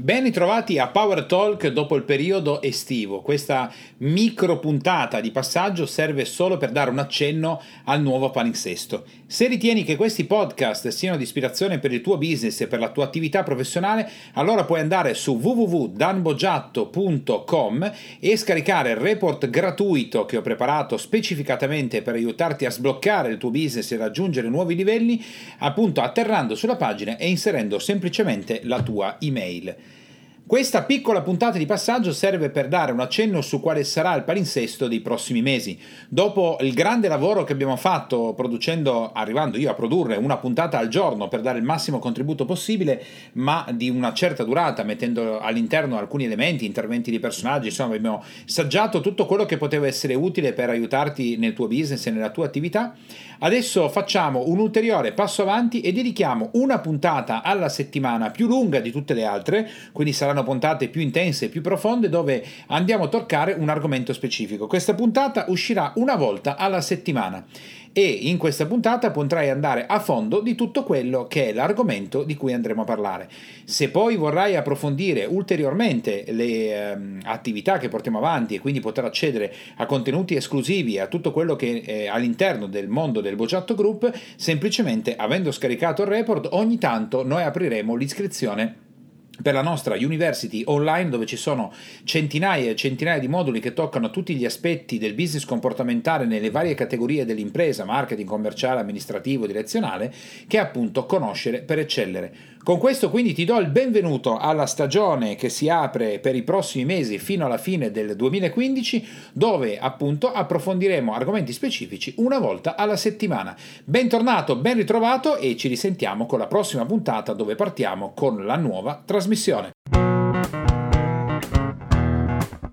Ben ritrovati a Power Talk dopo il periodo estivo. Questa micro puntata di passaggio serve solo per dare un accenno al nuovo palinsesto. Se ritieni che questi podcast siano di ispirazione per il tuo business e per la tua attività professionale, allora puoi andare su www.danbogiatto.com e scaricare il report gratuito che ho preparato specificatamente per aiutarti a sbloccare il tuo business e raggiungere nuovi livelli, appunto atterrando sulla pagina e inserendo semplicemente la tua email. Questa piccola puntata di passaggio serve per dare un accenno su quale sarà il palinsesto dei prossimi mesi. Dopo il grande lavoro che abbiamo fatto producendo, arrivando io a produrre una puntata al giorno per dare il massimo contributo possibile, ma di una certa durata, mettendo all'interno alcuni elementi, interventi di personaggi, insomma abbiamo saggiato tutto quello che poteva essere utile per aiutarti nel tuo business e nella tua attività. Adesso facciamo un ulteriore passo avanti e dedichiamo una puntata alla settimana più lunga di tutte le altre, quindi saranno saranno puntate più intense e più profonde dove andiamo a toccare un argomento specifico. Questa puntata uscirà una volta alla settimana e in questa puntata potrai andare a fondo di tutto quello che è l'argomento di cui andremo a parlare. Se poi vorrai approfondire ulteriormente le ehm, attività che portiamo avanti e quindi poter accedere a contenuti esclusivi e a tutto quello che è all'interno del mondo del Bocciatto Group, semplicemente avendo scaricato il report ogni tanto noi apriremo l'iscrizione per la nostra university online dove ci sono centinaia e centinaia di moduli che toccano tutti gli aspetti del business comportamentale nelle varie categorie dell'impresa, marketing, commerciale, amministrativo, direzionale, che è appunto conoscere per eccellere. Con questo quindi ti do il benvenuto alla stagione che si apre per i prossimi mesi fino alla fine del 2015 dove appunto approfondiremo argomenti specifici una volta alla settimana. Bentornato, ben ritrovato e ci risentiamo con la prossima puntata dove partiamo con la nuova trasmissione.